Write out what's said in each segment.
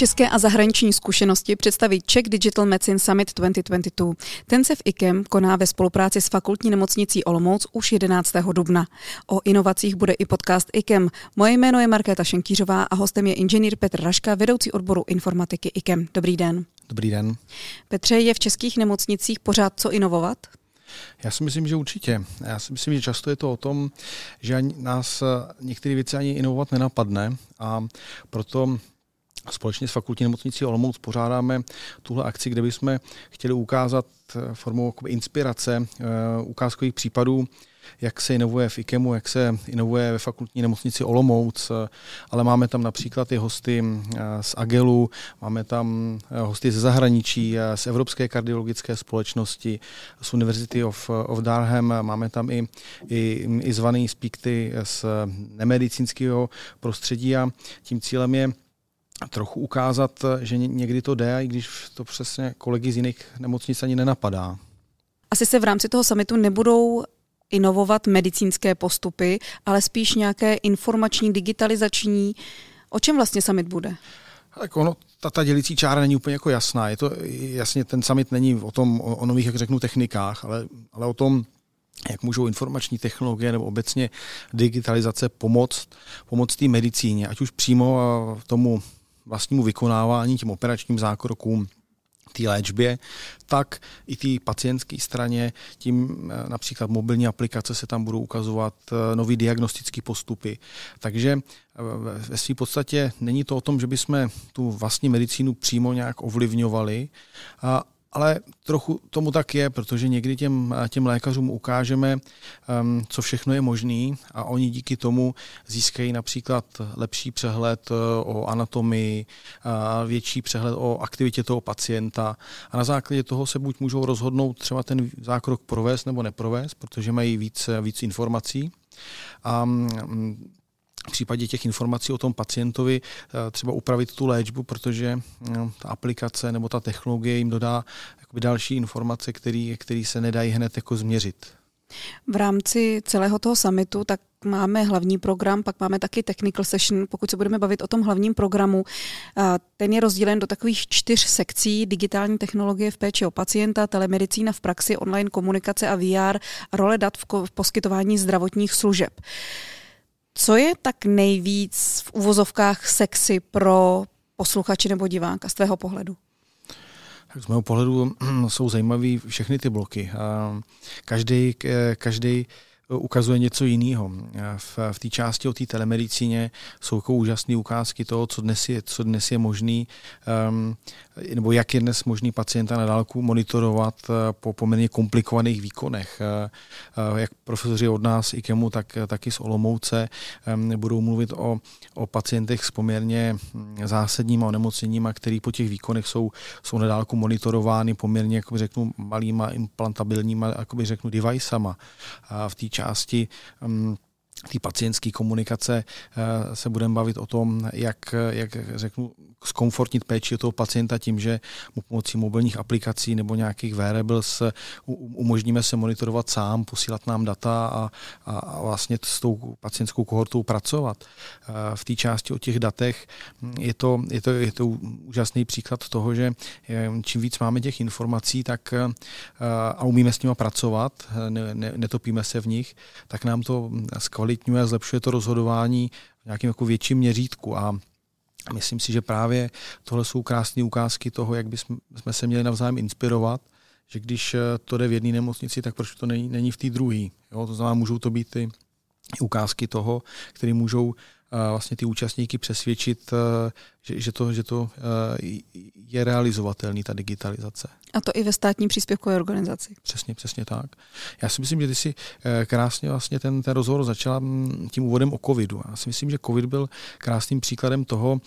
České a zahraniční zkušenosti představí Czech Digital Medicine Summit 2022. Ten se v IKEM koná ve spolupráci s fakultní nemocnicí Olomouc už 11. dubna. O inovacích bude i podcast IKEM. Moje jméno je Markéta Šenkýřová a hostem je inženýr Petr Raška, vedoucí odboru informatiky IKEM. Dobrý den. Dobrý den. Petře, je v českých nemocnicích pořád co inovovat? Já si myslím, že určitě. Já si myslím, že často je to o tom, že nás některé věci ani inovovat nenapadne a proto Společně s fakultní nemocnicí Olomouc pořádáme tuhle akci, kde bychom chtěli ukázat formou inspirace eh, ukázkových případů, jak se inovuje v IKEMu, jak se inovuje ve fakultní nemocnici Olomouc, ale máme tam například i hosty eh, z Agelu, máme tam eh, hosty ze zahraničí, z Evropské kardiologické společnosti, z University of, of Durham, máme tam i, i, i zvaný speakty z nemedicínského prostředí a tím cílem je trochu ukázat, že někdy to jde, i když to přesně kolegy z jiných nemocnic ani nenapadá. Asi se v rámci toho samitu nebudou inovovat medicínské postupy, ale spíš nějaké informační, digitalizační. O čem vlastně summit bude? Tak ono, ta, ta dělící čára není úplně jako jasná. Je to jasně, ten summit není o tom, o, o nových, jak řeknu, technikách, ale, ale o tom, jak můžou informační technologie nebo obecně digitalizace pomoct, pomoct té medicíně, ať už přímo tomu vlastnímu vykonávání, těm operačním zákrokům, té léčbě, tak i té pacientské straně, tím eh, například mobilní aplikace se tam budou ukazovat, eh, nový diagnostické postupy. Takže eh, ve své podstatě není to o tom, že bychom tu vlastní medicínu přímo nějak ovlivňovali, ale trochu tomu tak je, protože někdy těm, těm lékařům ukážeme, um, co všechno je možný a oni díky tomu získají například lepší přehled uh, o anatomii, uh, větší přehled o aktivitě toho pacienta a na základě toho se buď můžou rozhodnout třeba ten zákrok provést nebo neprovést, protože mají víc, víc informací. A um, v případě těch informací o tom pacientovi eh, třeba upravit tu léčbu, protože no, ta aplikace nebo ta technologie jim dodá další informace, které se nedají hned jako změřit. V rámci celého toho summitu tak máme hlavní program, pak máme taky technical session. Pokud se budeme bavit o tom hlavním programu, eh, ten je rozdělen do takových čtyř sekcí. Digitální technologie v péči o pacienta, telemedicína v praxi, online komunikace a VR, role dat v poskytování zdravotních služeb. Co je tak nejvíc v uvozovkách sexy pro posluchače nebo diváka z tvého pohledu? Tak z mého pohledu jsou zajímavé všechny ty bloky. Každý, každý ukazuje něco jiného. V, v té části o té telemedicíně jsou jako úžasné ukázky toho, co dnes je, co dnes je možný, um, nebo jak je dnes možný pacienta na dálku monitorovat uh, po poměrně komplikovaných výkonech. Uh, uh, jak profesoři od nás i kemu, tak taky z Olomouce um, budou mluvit o, o pacientech s poměrně hm, zásadníma onemocněníma, který po těch výkonech jsou, jsou na dálku monitorovány poměrně, jako řeknu, malýma implantabilníma, jako řeknu, devicema. V té části um, té pacientské komunikace eh, se budeme bavit o tom, jak, jak řeknu, zkomfortnit péči toho pacienta tím, že mu pomocí mobilních aplikací nebo nějakých wearables umožníme se monitorovat sám, posílat nám data a, a vlastně s tou pacientskou kohortou pracovat. Eh, v té části o těch datech je to, je to, je to úžasný příklad toho, že eh, čím víc máme těch informací tak a umíme s nimi pracovat, ne, ne, netopíme se v nich, tak nám to zkvalitní zkvalitňuje a zlepšuje to rozhodování v nějakém jako větším měřítku. A myslím si, že právě tohle jsou krásné ukázky toho, jak bychom se měli navzájem inspirovat, že když eh, to jde v jedné nemocnici, tak proč to není, není v té druhé. To znamená, můžou to být ty ukázky toho, které můžou vlastně ty účastníky přesvědčit, eh, že, že to, že to eh, je realizovatelný, ta digitalizace. A to i ve státní příspěvkové organizaci. Přesně, přesně tak. Já si myslím, že ty si eh, krásně vlastně ten, ten rozhovor začala mm, tím úvodem o covidu. Já si myslím, že covid byl krásným příkladem toho,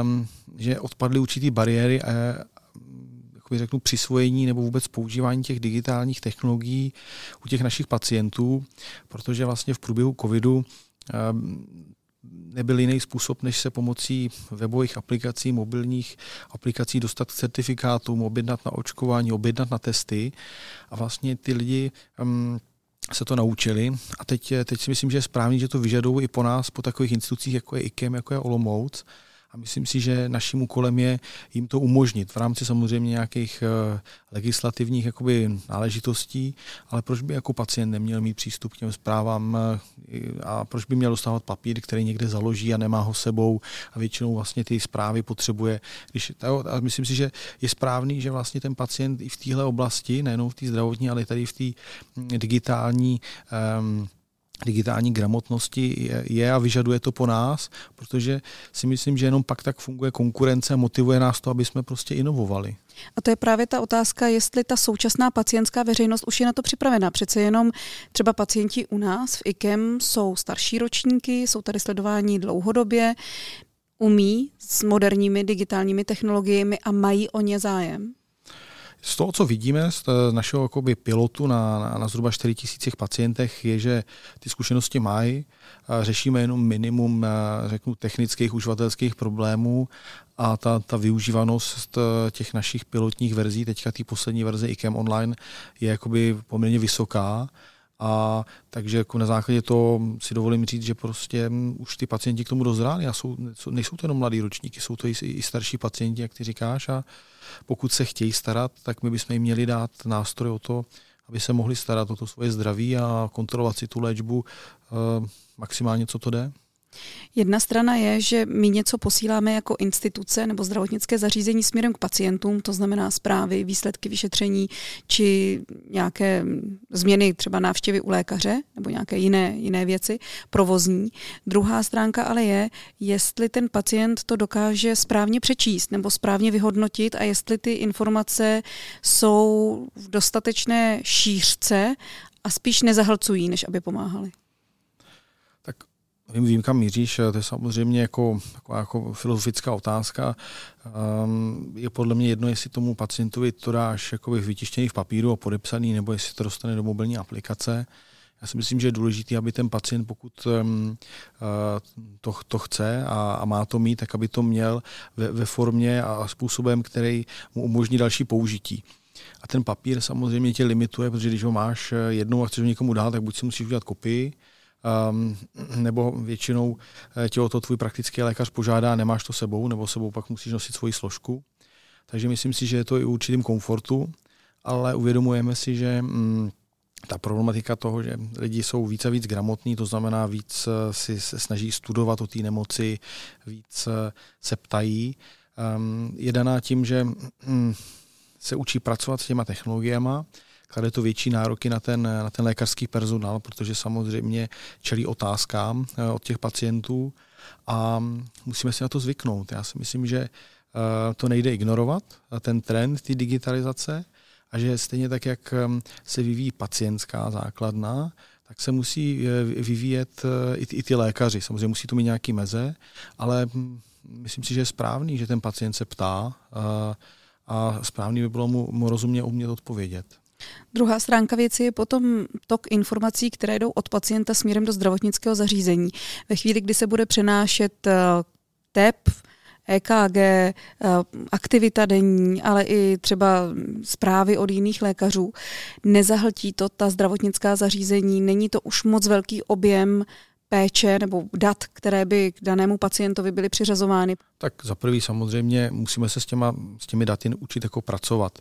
ehm, že odpadly určitý bariéry a jakoby řeknu, přisvojení nebo vůbec používání těch digitálních technologií u těch našich pacientů, protože vlastně v průběhu covidu ehm, nebyl jiný způsob, než se pomocí webových aplikací, mobilních aplikací dostat k certifikátům, objednat na očkování, objednat na testy. A vlastně ty lidi um, se to naučili. A teď, teď si myslím, že je správný, že to vyžadují i po nás, po takových institucích, jako je IKEM, jako je Olomouc, A myslím si, že naším úkolem je jim to umožnit v rámci samozřejmě nějakých eh, legislativních jakoby náležitostí, ale proč by jako pacient neměl mít přístup k těm zprávám eh, a proč by měl dostávat papír, který někde založí a nemá ho sebou a většinou vlastně ty zprávy potřebuje. Když, a myslím si, že je správný, že vlastně ten pacient i v téhle oblasti, nejenom v té zdravotní, ale tady v té hm, digitální um, digitální gramotnosti je, je a vyžaduje to po nás, protože si myslím, že jenom pak tak funguje konkurence a motivuje nás to, aby jsme prostě inovovali. A to je právě ta otázka, jestli ta současná pacientská veřejnost už je na to připravená. Přece jenom třeba pacienti u nás v IKEM jsou starší ročníky, jsou tady sledováni dlouhodobě, umí s moderními digitálními technologiemi a mají o ně zájem. Z toho, co vidíme z našeho jakoby, pilotu na, na, na zhruba 4 tisících pacientech, je, že ty zkušenosti mají. Řešíme jenom minimum řeknu, technických uživatelských problémů a ta, ta využívanost těch našich pilotních verzí, teďka té poslední verze ICAM Online, je jakoby poměrně vysoká. A takže jako na základě toho si dovolím říct, že prostě už ty pacienti k tomu dozráli a jsou, nejsou to jenom mladí ročníky, jsou to i, i starší pacienti, jak ty říkáš a pokud se chtějí starat, tak my bychom jim měli dát nástroj o to, aby se mohli starat o to svoje zdraví a kontrolovat si tu léčbu eh, maximálně, co to jde. Jedna strana je, že my něco posíláme jako instituce nebo zdravotnické zařízení směrem k pacientům, to znamená zprávy, výsledky vyšetření či nějaké změny třeba návštěvy u lékaře nebo nějaké jiné, jiné věci, provozní. Druhá stránka ale je, jestli ten pacient to dokáže správně přečíst nebo správně vyhodnotit a jestli ty informace jsou v dostatečné šířce a spíš nezahlcují, než aby pomáhali. Vím, vím, kam míříš, to je samozřejmě jako, jako, jako filozofická otázka. Um, je podle mě jedno, jestli tomu pacientovi to dáš jakoby vytištěný v papíru a podepsaný, nebo jestli to dostane do mobilní aplikace. Já si myslím, že je důležité, aby ten pacient, pokud um, to, to chce a, a má to mít, tak aby to měl ve, ve formě a způsobem, který mu umožní další použití. A ten papír samozřejmě tě limituje, protože když ho máš jednou a chceš ho někomu dát, tak buď si musíš udělat kopii, um, nebo většinou eh, tě o to tvůj praktický lékař požádá, nemáš to sebou, nebo sebou pak musíš nosit svoji složku. Takže myslím si, že je to i určitým komfortu, ale uvědomujeme si, že mm, ta problematika toho, že lidi jsou více a víc gramotní, to znamená víc eh, si se snaží studovat o té nemoci, víc eh, se ptají, um, je daná tím, že mm, se učí pracovat s těma technologiemi, klade to větší nároky na ten, na ten lékařský personál, protože samozřejmě čelí otázkám eh, od těch pacientů a musíme si na to zvyknout. Já si myslím, že eh, to nejde ignorovat, ten trend té digitalizace, a že stejně tak, jak eh, se vyvíjí pacientská základna, tak se musí vyvíjet i ty, i ty lékaři. Samozřejmě musí to mít nějaký meze, ale hm, myslím si, že je správný, že ten pacient se ptá a správný by bylo mu, mu rozumně umět odpovědět. Druhá stránka věci je potom tok informací, které jdou od pacienta směrem do zdravotnického zařízení. Ve chvíli, kdy se bude přenášet eh, TEP, EKG, eh, aktivita denní, ale i třeba zprávy od jiných lékařů. Nezahltí to ta zdravotnická zařízení, není to už moc velký objem péče nebo dat, které by k danému pacientovi byly přiřazovány? Tak za prvý samozřejmě musíme se s, těma, s těmi daty učit jako pracovat.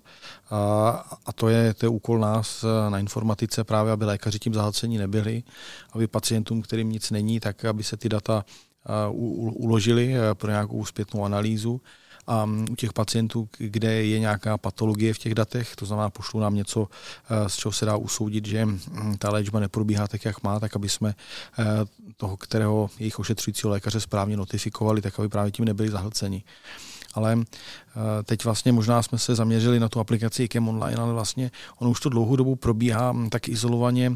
A, a to, je, to je úkol nás na informatice právě, aby lékaři tím zahlcení nebyli, aby pacientům, kterým nic není, tak aby se ty data uložili pro nějakou zpětnou analýzu mm, u těch pacientů, kde je nějaká patologie v těch datech, to znamená, pošlou nám něco, eh, z čeho se dá usoudit, že mm, ta léčba neprobíhá tak, jak má, tak aby jsme eh, toho, kterého jejich ošetřujícího lékaře správně notifikovali, tak aby právě tím nebyli zahlceni ale eh, teď vlastně možná jsme se zaměřili na tu aplikaci IKEM Online, ale vlastně ono už to dlouhou dobu probíhá mm, tak izolovaně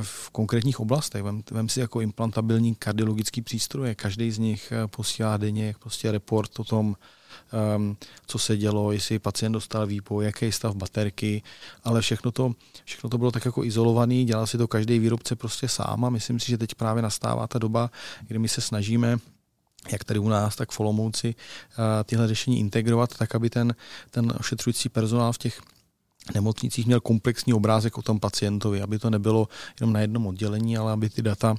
v konkrétních oblastech. Vem, vem si jako implantabilní kardiologický přístroje, každý z nich posílá denně prostě report o tom, um, co se dělo, jestli pacient dostal výpoj, jaký je stav baterky, ale všechno to, všechno to bylo tak jako izolovaný, dělal si to každý výrobce prostě sám a myslím si, že teď právě nastává ta doba, kdy my se snažíme jak tady u nás, tak v Olomouci eh, tyhle řešení integrovat, tak aby ten, ten ošetřující personál v těch nemocnicích měl komplexní obrázek o tom pacientovi, aby to nebylo jenom na jednom oddělení, ale aby ty data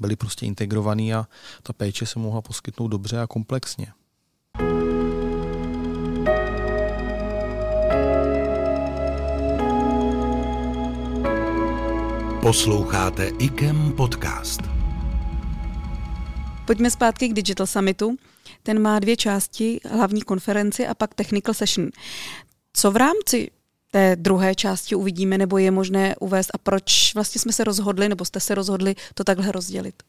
byly prostě integrované a ta péče se mohla poskytnout dobře a komplexně. Posloucháte IKEM podcast. Pojďme zpátky k Digital Summitu. Ten má dvě části, hlavní konferenci a pak technical session. Co v rámci té druhé části uvidíme, nebo je možné uvést a proč vlastně jsme se rozhodli, nebo jste se rozhodli to takhle rozdělit?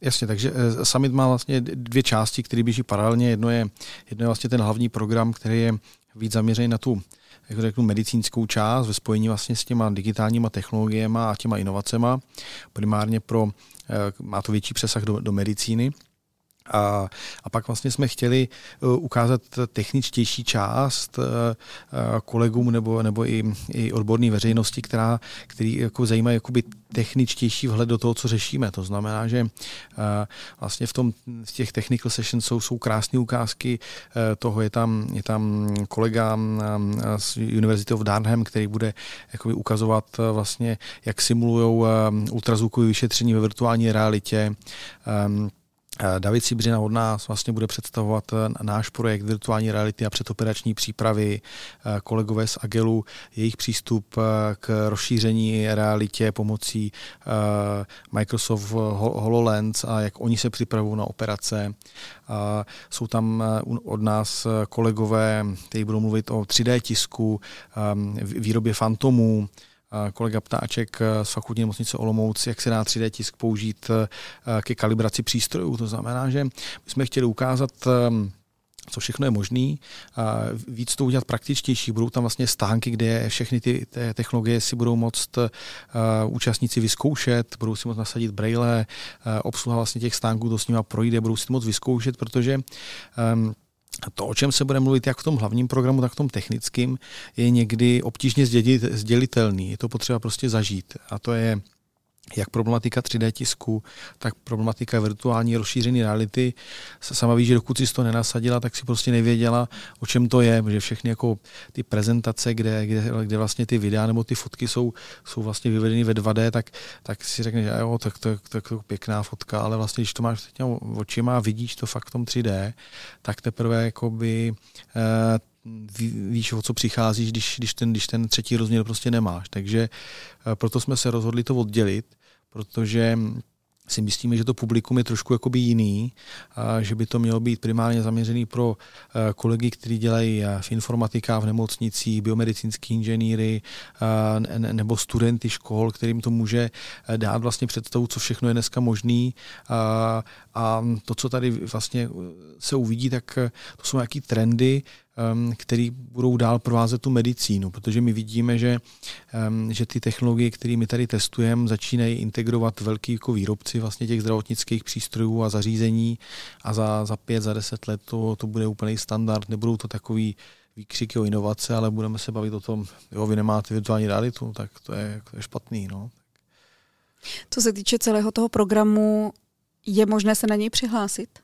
Jasně, takže eh, summit má vlastně dvě části, které běží paralelně. Jedno je, jedno je vlastně ten hlavní program, který je víc zaměřený na tu jak řeknu, medicínskou část ve spojení vlastně s těma digitálníma technologiemi a těma inovacema. Primárně pro, eh, má to větší přesah do, do medicíny. A, a pak vlastně jsme chtěli uh, ukázat techničtější část uh, kolegům nebo, nebo i, i odborné veřejnosti, která, který jako zajímají jakoby techničtější vhled do toho, co řešíme. To znamená, že vlastně v, tom, v těch technical sessions jsou, jsou krásné ukázky toho. Je tam, je tam kolega z University of Durham, který bude jakoby ukazovat vlastně, jak simulují ultrazvukové vyšetření ve virtuální realitě. Um, David Sibřina od nás vlastně bude představovat eh, náš projekt virtuální reality a předoperační přípravy. Eh, kolegové z Agelu, jejich přístup eh, k rozšíření realitě pomocí Microsoft HoloLens a jak oni se připravují na operace. Jsou tam od nás kolegové, kteří budou mluvit o 3D tisku, výrobě fantomů, kolega Ptáček z fakultní nemocnice Olomouc, jak se dá 3D tisk použít eh, ke kalibraci přístrojů. To znamená, že my jsme chtěli ukázat ehm, co všechno je možné, víc to udělat praktičtější. Budou tam vlastně stánky, kde všechny ty technologie si budou moct účastníci vyzkoušet, budou si moct nasadit braille, uh, obsluha vlastně těch stánků to s nimi projde, budou si to moct vyzkoušet, protože um, to, o čem se bude mluvit jak v tom hlavním programu, tak v tom technickém, je někdy obtížně sdělitelný. Je to potřeba prostě zažít. A to je jak problematika 3D tisku, tak problematika virtuální rozšířené reality. Sama víš, že dokud si to nenasadila, tak si prostě nevěděla, o čem to je, že všechny jako ty prezentace, kde, kde, kde vlastně ty videa nebo ty fotky jsou, jsou vlastně vyvedeny ve 2D, tak, tak si řekneš, že jo, tak to, to, to je pěkná fotka, ale vlastně, když to máš očima a vidíš to fakt v tom 3D, tak teprve jakoby eh, víš, o co přicházíš, když, když, ten, když ten třetí rozměr prostě nemáš. Takže eh, proto jsme se rozhodli to oddělit, protože si myslíme, že to publikum je trošku jakoby jiný, a že by to mělo být primárně zaměřený pro eh, kolegy, kteří dělají eh, v informatikách, v nemocnicích, biomedicínský inženýry nebo studenty škol, kterým to může dát vlastně představu, co všechno je dneska možný. A to, co tady vlastně se uvidí, tak to jsou nějaké trendy, který budou dál provázet tu medicínu, protože my vidíme, že, um, že ty technologie, které my tady testujeme, začínají integrovat velký jako výrobci vlastně těch zdravotnických přístrojů a zařízení a za, za pět, za deset let to, to bude úplný standard, nebudou to takový výkřiky o inovace, ale budeme se bavit o tom, jo, vy nemáte virtuální realitu, tak to je, to je špatný. No. Co se týče celého toho programu, je možné se na něj přihlásit?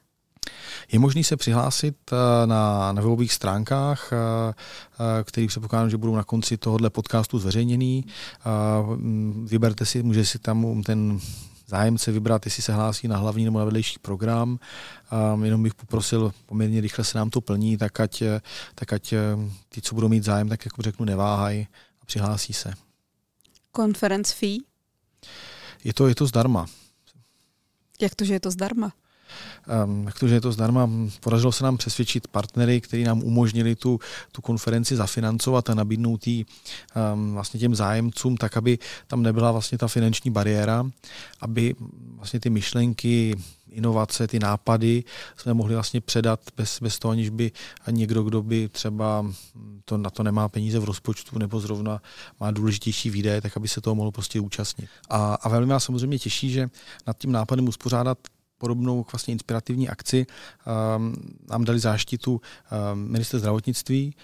Je možné se přihlásit eh, na, na webových stránkách, eh, eh, který předpokládám, že budou na konci tohohle podcastu zveřejněný. Vyberte si, může si tam ten zájemce vybrat, jestli se hlásí na hlavní nebo na vedlejší program. Um, jenom bych poprosil, poměrně rychle se nám to plní, tak ať, tak ať ty, co budou mít zájem, tak jako řeknu, neváhaj a přihlásí se. Conference fee? Je to, je to zdarma. Jak to, že je to zdarma? Um, jak to, že je to zdarma, podařilo se nám přesvědčit partnery, kteří nám umožnili tu, tu konferenci zafinancovat a nabídnout jí um, vlastně těm zájemcům, tak aby tam nebyla vlastně ta finanční bariéra, aby vlastně ty myšlenky, inovace, ty nápady jsme mohli vlastně předat bez, bez toho, aniž by někdo, kdo by třeba to, na to nemá peníze v rozpočtu nebo zrovna má důležitější výdaje, tak aby se toho mohl prostě účastnit. A, a velmi nás samozřejmě těší, že nad tím nápadem uspořádat podobnou vlastně inspirativní akci um, nám dali záštitu um, minister zdravotnictví,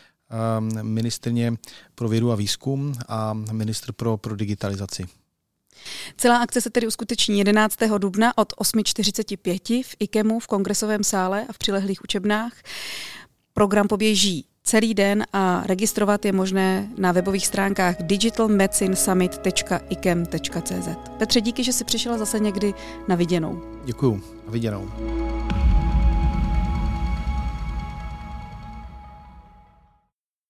um, ministrně pro vědu a výzkum a ministr pro, pro digitalizaci. Celá akce se tedy uskuteční 11. dubna od 8.45 v IKEMu v kongresovém sále a v přilehlých učebnách. Program poběží celý den a registrovat je možné na webových stránkách digitalmedicinesummit.ikem.cz. Petře, díky, že jsi přišla zase někdy na viděnou. Děkuju. Na viděnou.